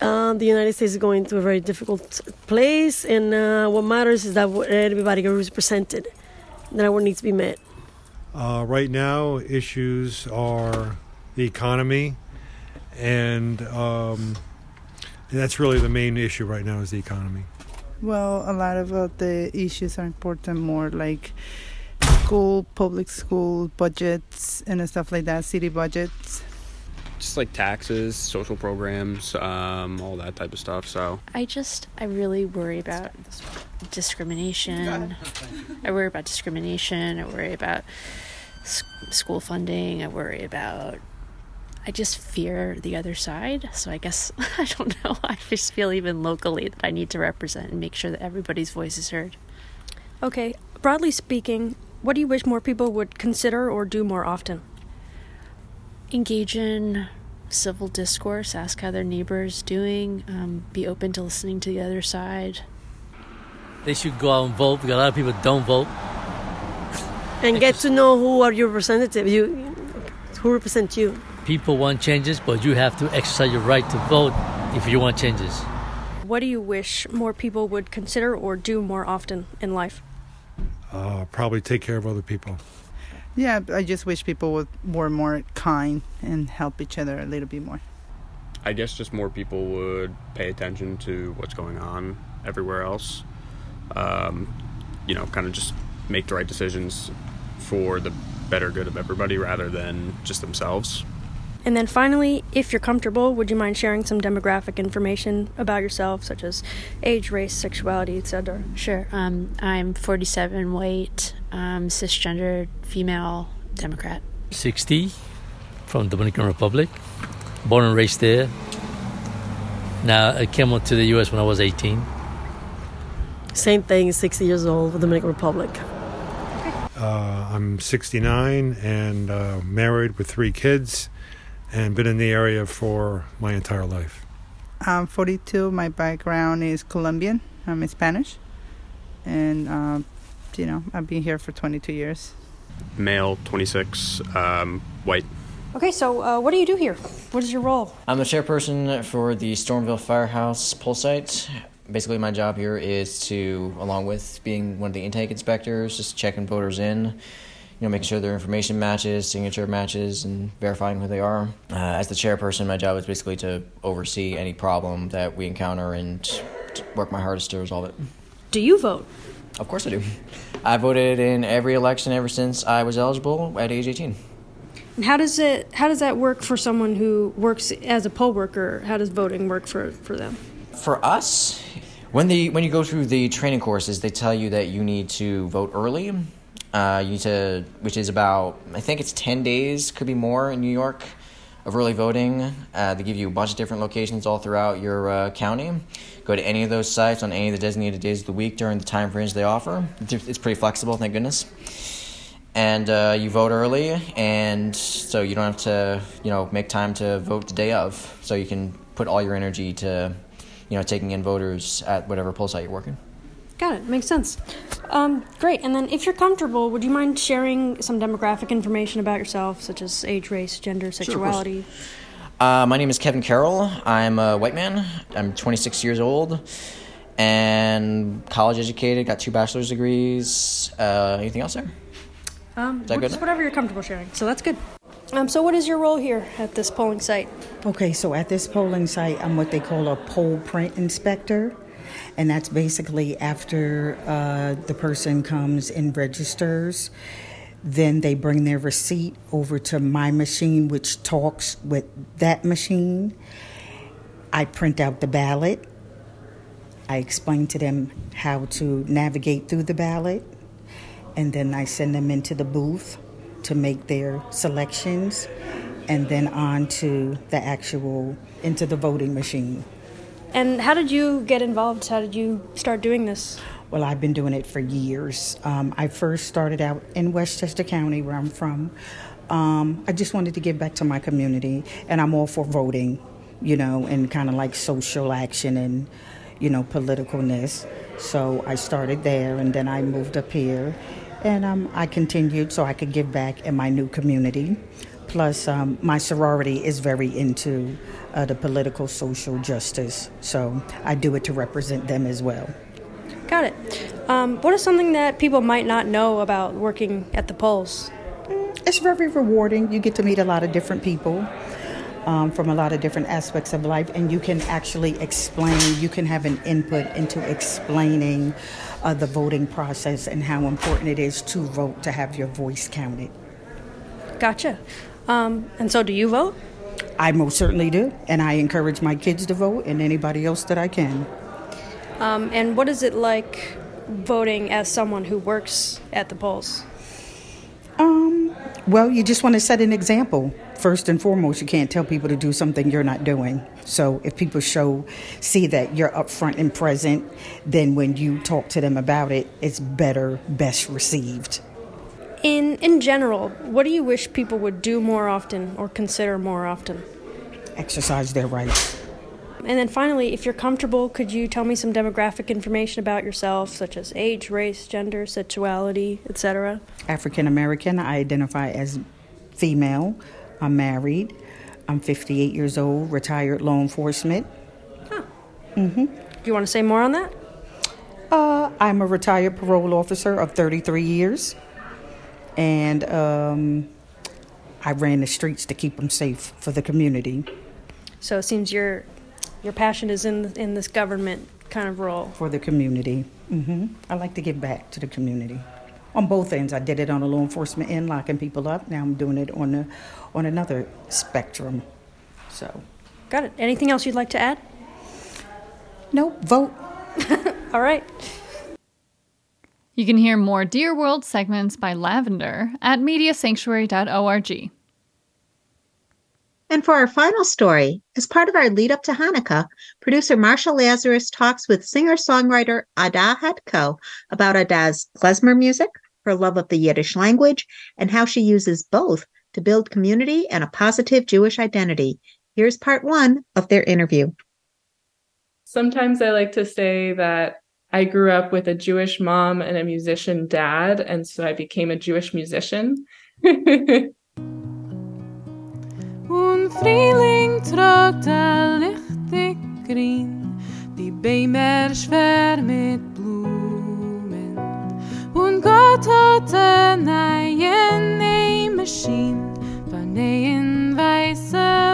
Um, the United States is going through a very difficult place, and uh, what matters is that everybody gets represented, that what needs to be met. Uh, right now, issues are the economy, and um, that's really the main issue right now is the economy. Well, a lot of uh, the issues are important, more like school, public school budgets, and stuff like that, city budgets just like taxes, social programs, um, all that type of stuff. So I just I really worry about discrimination. I worry about discrimination. I worry about school funding. I worry about. I just fear the other side. So I guess I don't know. I just feel even locally that I need to represent and make sure that everybody's voice is heard. Okay, broadly speaking, what do you wish more people would consider or do more often? Engage in civil discourse, ask how their neighbor's doing, um, be open to listening to the other side. They should go out and vote because a lot of people don't vote. And get to know who are your representative, you, who represent you. People want changes, but you have to exercise your right to vote if you want changes. What do you wish more people would consider or do more often in life? Uh, probably take care of other people. Yeah, I just wish people would were more kind and help each other a little bit more. I guess just more people would pay attention to what's going on everywhere else. Um, you know, kind of just make the right decisions for the better good of everybody rather than just themselves. And then finally, if you're comfortable, would you mind sharing some demographic information about yourself, such as age, race, sexuality, etc.? Sure. Um, I'm 47, white, um, cisgender, female, Democrat. 60, from Dominican Republic, born and raised there. Now I came to the U.S. when I was 18. Same thing, 60 years old, Dominican Republic. Uh, I'm 69 and uh, married with three kids and been in the area for my entire life. I'm 42. My background is Colombian. I'm Spanish. And, uh, you know, I've been here for 22 years. Male, 26, um, white. Okay, so uh, what do you do here? What is your role? I'm the chairperson for the Stormville Firehouse poll site. Basically, my job here is to, along with being one of the intake inspectors, just checking voters in you know, making sure their information matches, signature matches, and verifying who they are. Uh, as the chairperson, my job is basically to oversee any problem that we encounter and work my hardest to resolve it. Do you vote? Of course I do. I voted in every election ever since I was eligible at age 18. And how does it? How does that work for someone who works as a poll worker? How does voting work for, for them? For us, when the when you go through the training courses, they tell you that you need to vote early uh, you need to, which is about, I think it's 10 days, could be more in New York, of early voting. Uh, they give you a bunch of different locations all throughout your uh, county. Go to any of those sites on any of the designated days of the week during the time frames they offer. It's pretty flexible, thank goodness. And uh, you vote early, and so you don't have to, you know, make time to vote the day of. So you can put all your energy to, you know, taking in voters at whatever poll site you're working. Got it. Makes sense. Um, great. And then, if you're comfortable, would you mind sharing some demographic information about yourself, such as age, race, gender, sexuality? Sure, uh, my name is Kevin Carroll. I'm a white man. I'm 26 years old and college educated. Got two bachelor's degrees. Uh, anything else there? Um, is that good? Whatever you're comfortable sharing. So that's good. Um, so, what is your role here at this polling site? Okay, so at this polling site, I'm what they call a poll print inspector and that's basically after uh, the person comes and registers. Then they bring their receipt over to my machine, which talks with that machine. I print out the ballot. I explain to them how to navigate through the ballot. And then I send them into the booth to make their selections and then on to the actual, into the voting machine. And how did you get involved? How did you start doing this? Well, I've been doing it for years. Um, I first started out in Westchester County, where I'm from. Um, I just wanted to give back to my community, and I'm all for voting, you know, and kind of like social action and, you know, politicalness. So I started there, and then I moved up here, and um, I continued so I could give back in my new community. Plus, um, my sorority is very into uh, the political social justice, so I do it to represent them as well. Got it. Um, what is something that people might not know about working at the polls? It's very rewarding. You get to meet a lot of different people. Um, from a lot of different aspects of life, and you can actually explain, you can have an input into explaining uh, the voting process and how important it is to vote to have your voice counted. Gotcha. Um, and so, do you vote? I most certainly do, and I encourage my kids to vote and anybody else that I can. Um, and what is it like voting as someone who works at the polls? Um, well, you just want to set an example. First and foremost, you can't tell people to do something you're not doing. So if people show, see that you're upfront and present, then when you talk to them about it, it's better, best received. In in general, what do you wish people would do more often or consider more often? Exercise their rights. And then finally, if you're comfortable, could you tell me some demographic information about yourself, such as age, race, gender, sexuality, etc.? African American. I identify as female. I'm married. I'm 58 years old, retired law enforcement. Huh. Mm-hmm. Do you want to say more on that? Uh, I'm a retired parole officer of 33 years, and um, I ran the streets to keep them safe for the community. So it seems your your passion is in in this government kind of role for the community. Mm-hmm. I like to give back to the community on both ends. I did it on the law enforcement end, locking people up. Now I'm doing it on the on another spectrum. So, got it. Anything else you'd like to add? Nope. Vote. All right. You can hear more Dear World segments by Lavender at mediasanctuary.org. And for our final story, as part of our lead up to Hanukkah, producer Marsha Lazarus talks with singer songwriter Adah Hetko about Adah's klezmer music, her love of the Yiddish language, and how she uses both to build community and a positive Jewish identity. Here's part one of their interview. Sometimes I like to say that I grew up with a Jewish mom and a musician dad, and so I became a Jewish musician. Und Frühling der Grün, die Bäume schwer mit Blumen. Und Gott hat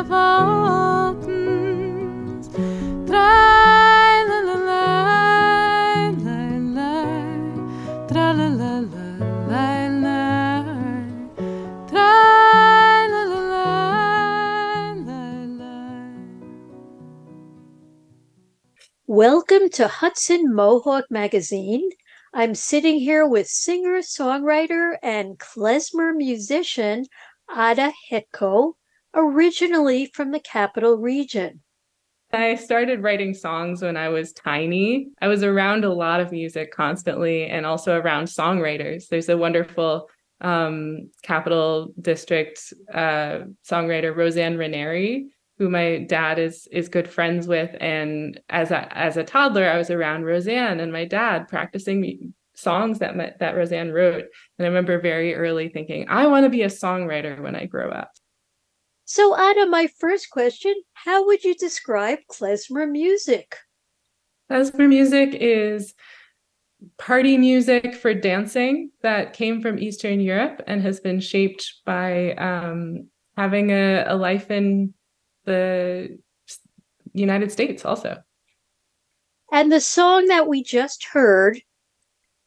Wolken. Drei, Welcome to Hudson Mohawk Magazine. I'm sitting here with singer, songwriter, and klezmer musician Adah Hetko, originally from the capital region. I started writing songs when I was tiny. I was around a lot of music constantly and also around songwriters. There's a wonderful um, Capital District uh, songwriter, Roseanne Ranieri, who my dad is is good friends with. And as a, as a toddler, I was around Roseanne and my dad practicing songs that my, that Roseanne wrote. And I remember very early thinking, I want to be a songwriter when I grow up. So, Adah, my first question how would you describe klezmer music? Klezmer music is party music for dancing that came from Eastern Europe and has been shaped by um, having a, a life in the United States also. And the song that we just heard,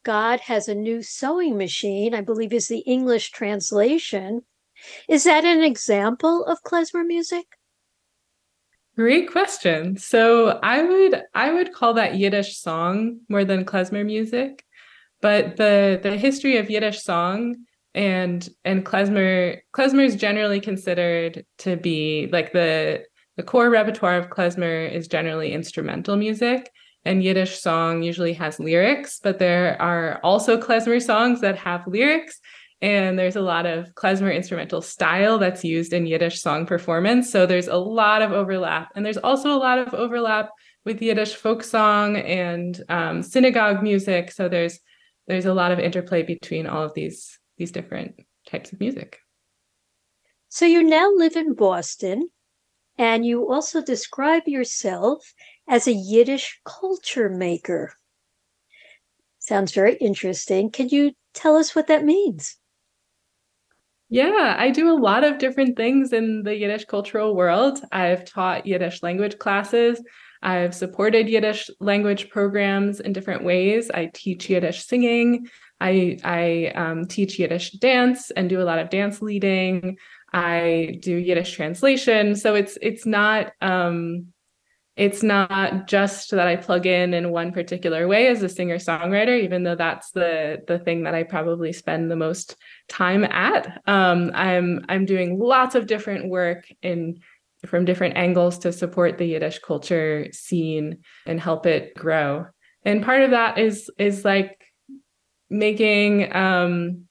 God has a new sewing machine, I believe is the English translation. Is that an example of klezmer music? Great question. So I would I would call that Yiddish song more than klezmer music, but the the history of Yiddish song and and klezmer klezmer is generally considered to be like the the core repertoire of klezmer is generally instrumental music and Yiddish song usually has lyrics, but there are also klezmer songs that have lyrics. And there's a lot of klezmer instrumental style that's used in Yiddish song performance. So there's a lot of overlap. And there's also a lot of overlap with Yiddish folk song and um, synagogue music. So there's there's a lot of interplay between all of these these different types of music. So you now live in Boston, and you also describe yourself as a Yiddish culture maker. Sounds very interesting. Can you tell us what that means? Yeah, I do a lot of different things in the Yiddish cultural world. I've taught Yiddish language classes. I've supported Yiddish language programs in different ways. I teach Yiddish singing. I I um, teach Yiddish dance and do a lot of dance leading. I do Yiddish translation. So it's it's not um, it's not just that I plug in in one particular way as a singer songwriter, even though that's the the thing that I probably spend the most time at. Um, I'm I'm doing lots of different work in from different angles to support the Yiddish culture scene and help it grow. And part of that is is like making um,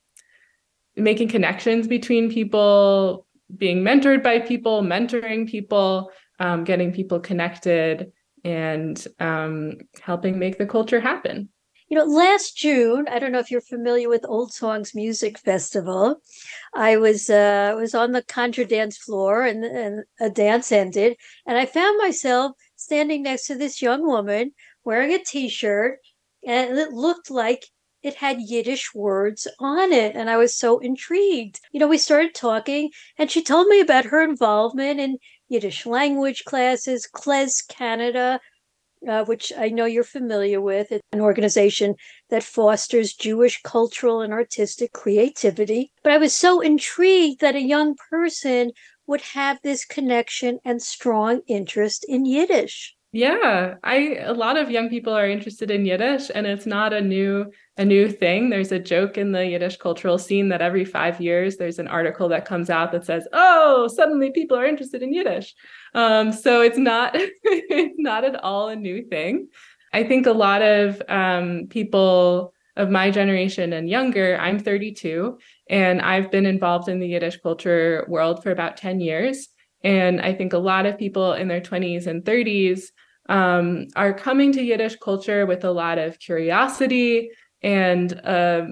making connections between people, being mentored by people, mentoring people, um, getting people connected, and um, helping make the culture happen. You know, last June, I don't know if you're familiar with Old Songs Music Festival. I was uh, was on the contra dance floor, and, and a dance ended, and I found myself standing next to this young woman wearing a T-shirt, and it looked like it had Yiddish words on it. And I was so intrigued. You know, we started talking, and she told me about her involvement in Yiddish language classes, KlezKanada, uh, which I know you're familiar with. It's an organization that fosters Jewish cultural and artistic creativity. But I was so intrigued that a young person would have this connection and strong interest in Yiddish. Yeah, I a lot of young people are interested in Yiddish and it's not a new a new thing. There's a joke in the Yiddish cultural scene that every 5 years there's an article that comes out that says, "Oh, suddenly people are interested in Yiddish." Um, so it's not not at all a new thing. I think a lot of um, people of my generation and younger, I'm 32, and I've been involved in the Yiddish culture world for about 10 years. And I think a lot of people in their 20s and 30s um, are coming to Yiddish culture with a lot of curiosity and a,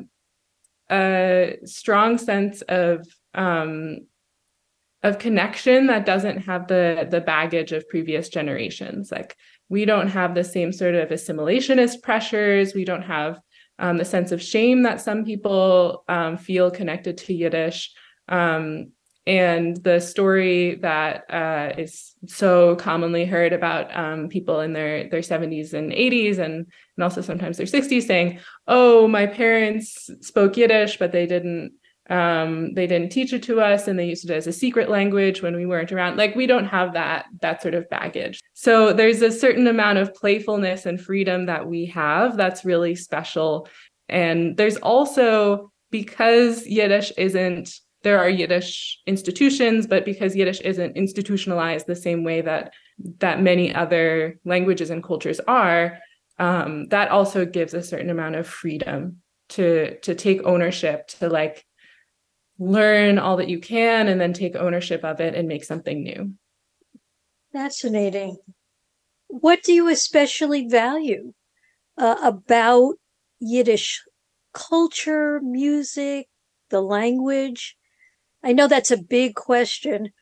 a strong sense of um, of connection that doesn't have the the baggage of previous generations. Like we don't have the same sort of assimilationist pressures. We don't have um, the sense of shame that some people um, feel connected to Yiddish. Um, and the story that uh, is so commonly heard about um, people in their their 70s and 80s and and also sometimes their 60s saying oh my parents spoke yiddish but they didn't um, they didn't teach it to us and they used it as a secret language when we weren't around. Like we don't have that that sort of baggage. So there's a certain amount of playfulness and freedom that we have that's really special. And there's also because yiddish isn't there are Yiddish institutions, but because Yiddish isn't institutionalized the same way that that many other languages and cultures are, um, that also gives a certain amount of freedom to to take ownership, to like learn all that you can, and then take ownership of it and make something new. Fascinating. What do you especially value uh, about Yiddish culture, music, the language? I know that's a big question.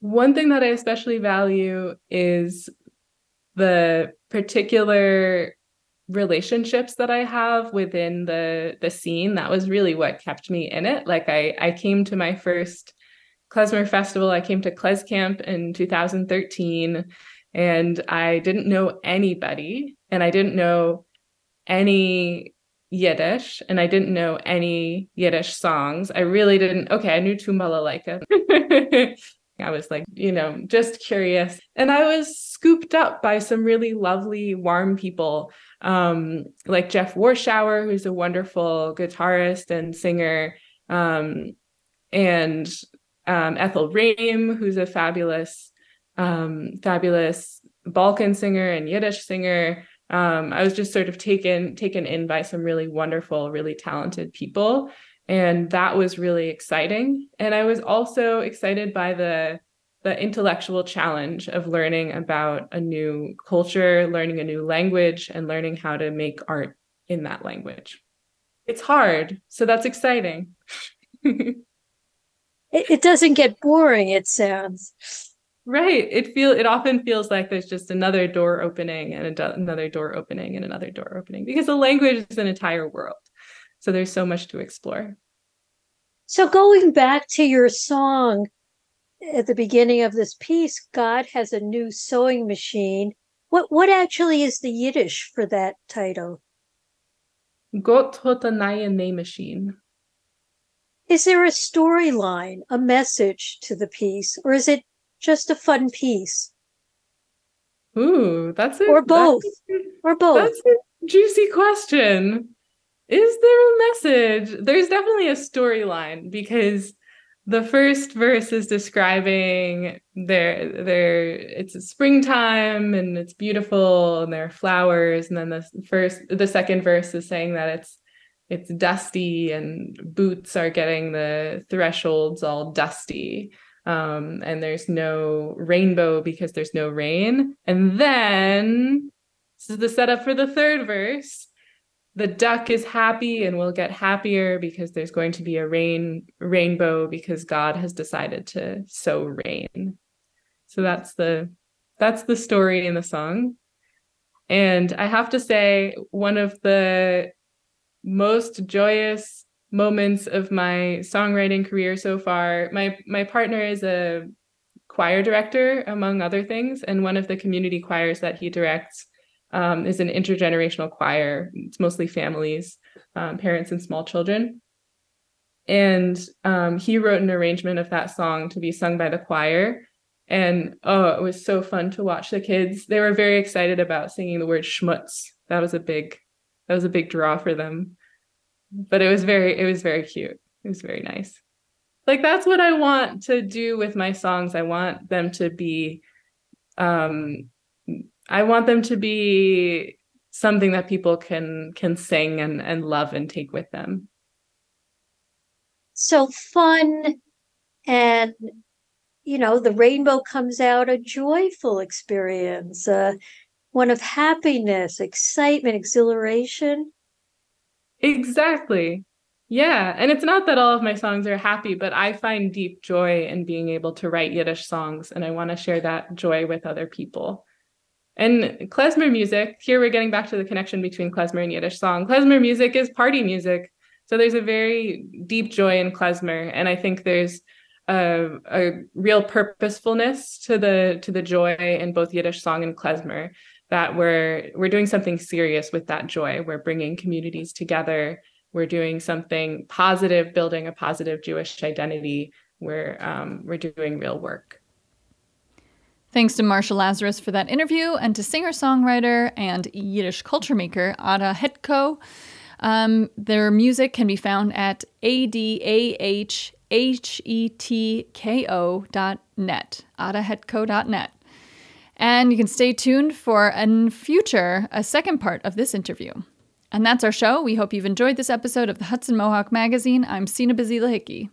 One thing that I especially value is the particular relationships that I have within the the scene. That was really what kept me in it. Like I I came to my first klezmer festival. I came to Klez Camp in 2013 and I didn't know anybody and I didn't know any Yiddish and I didn't know any Yiddish songs. I really didn't. Okay, I knew Tum Balalaika. I was like, you know, just curious. And I was scooped up by some really lovely, warm people, um, like Jeff Warschauer, who's a wonderful guitarist and singer, um, and um, Ethel Raim, who's a fabulous um, fabulous Balkan singer and Yiddish singer. Um, I was just sort of taken taken in by some really wonderful, really talented people, and that was really exciting. And I was also excited by the the intellectual challenge of learning about a new culture, learning a new language, and learning how to make art in that language. It's hard, so that's exciting. it, it doesn't get boring, it sounds. Right. It feel it often feels like there's just another door opening and another door opening and another door opening because the language is an entire world. So there's so much to explore. So going back to your song at the beginning of this piece, God has a new sewing machine. What what actually is the Yiddish for that title? Gott hat a neue Nähmaschine. Is there a storyline, a message to the piece, or is it just a fun piece? Ooh, that's a, or both, a, or both. That's a juicy question. Is there a message? There's definitely a storyline because the first verse is describing their their it's springtime and it's beautiful and there are flowers and then the first the second verse is saying that it's it's dusty and boots are getting the thresholds all dusty um, and there's no rainbow because there's no rain and then this is the setup for the third verse the duck is happy and will get happier because there's going to be a rain rainbow because God has decided to sow rain. So that's the that's the story in the song. And I have to say one of the most joyous moments of my songwriting career so far, my my partner is a choir director among other things and one of the community choirs that he directs um, is an intergenerational choir. It's mostly families, um, parents, and small children. And um, he wrote an arrangement of that song to be sung by the choir. And oh, it was so fun to watch the kids. They were very excited about singing the word schmutz. That was a big, that was a big draw for them. But it was very, it was very cute. It was very nice. Like that's what I want to do with my songs. I want them to be um I want them to be something that people can can sing and and love and take with them. So fun and you know the rainbow comes out a joyful experience, uh, one of happiness, excitement, exhilaration. Exactly. Yeah, and it's not that all of my songs are happy, but I find deep joy in being able to write Yiddish songs and I want to share that joy with other people. And klezmer music, here we're getting back to the connection between klezmer and Yiddish song. Klezmer music is party music. So there's a very deep joy in klezmer. And I think there's a, a real purposefulness to the to the joy in both Yiddish song and klezmer that we're we're doing something serious with that joy. We're bringing communities together. We're doing something positive, building a positive Jewish identity. We're um, we're doing real work. Thanks to Marsha Lazarus for that interview and to singer songwriter and Yiddish culture maker Adah Hetko. Um, their music can be found at adahhetko dot net, adahetko.net. And you can stay tuned for a future, a second part of this interview. And that's our show. We hope you've enjoyed this episode of the Hudson Mohawk Magazine. I'm Sina Bazila Hickey.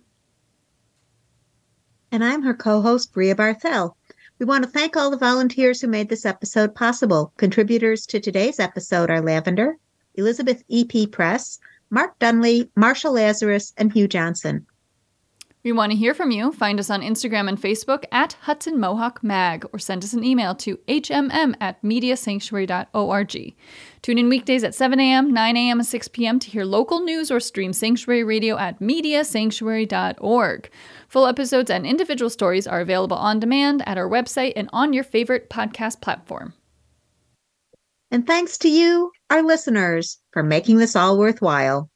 And I'm her co host, Bria Barthel. We want to thank all the volunteers who made this episode possible. Contributors to today's episode are Lavender, Elizabeth E.P. Press, Mark Dunlea, Marsha Lazarus, and Hugh Johnson. We want to hear from you. Find us on Instagram and Facebook at Hudson Mohawk Mag or send us an email to hmm at mediasanctuary.org. Tune in weekdays at 7 a.m., 9 a.m., and 6 p.m. to hear local news or stream Sanctuary Radio at mediasanctuary.org. Full episodes and individual stories are available on demand at our website and on your favorite podcast platform. And thanks to you, our listeners, for making this all worthwhile.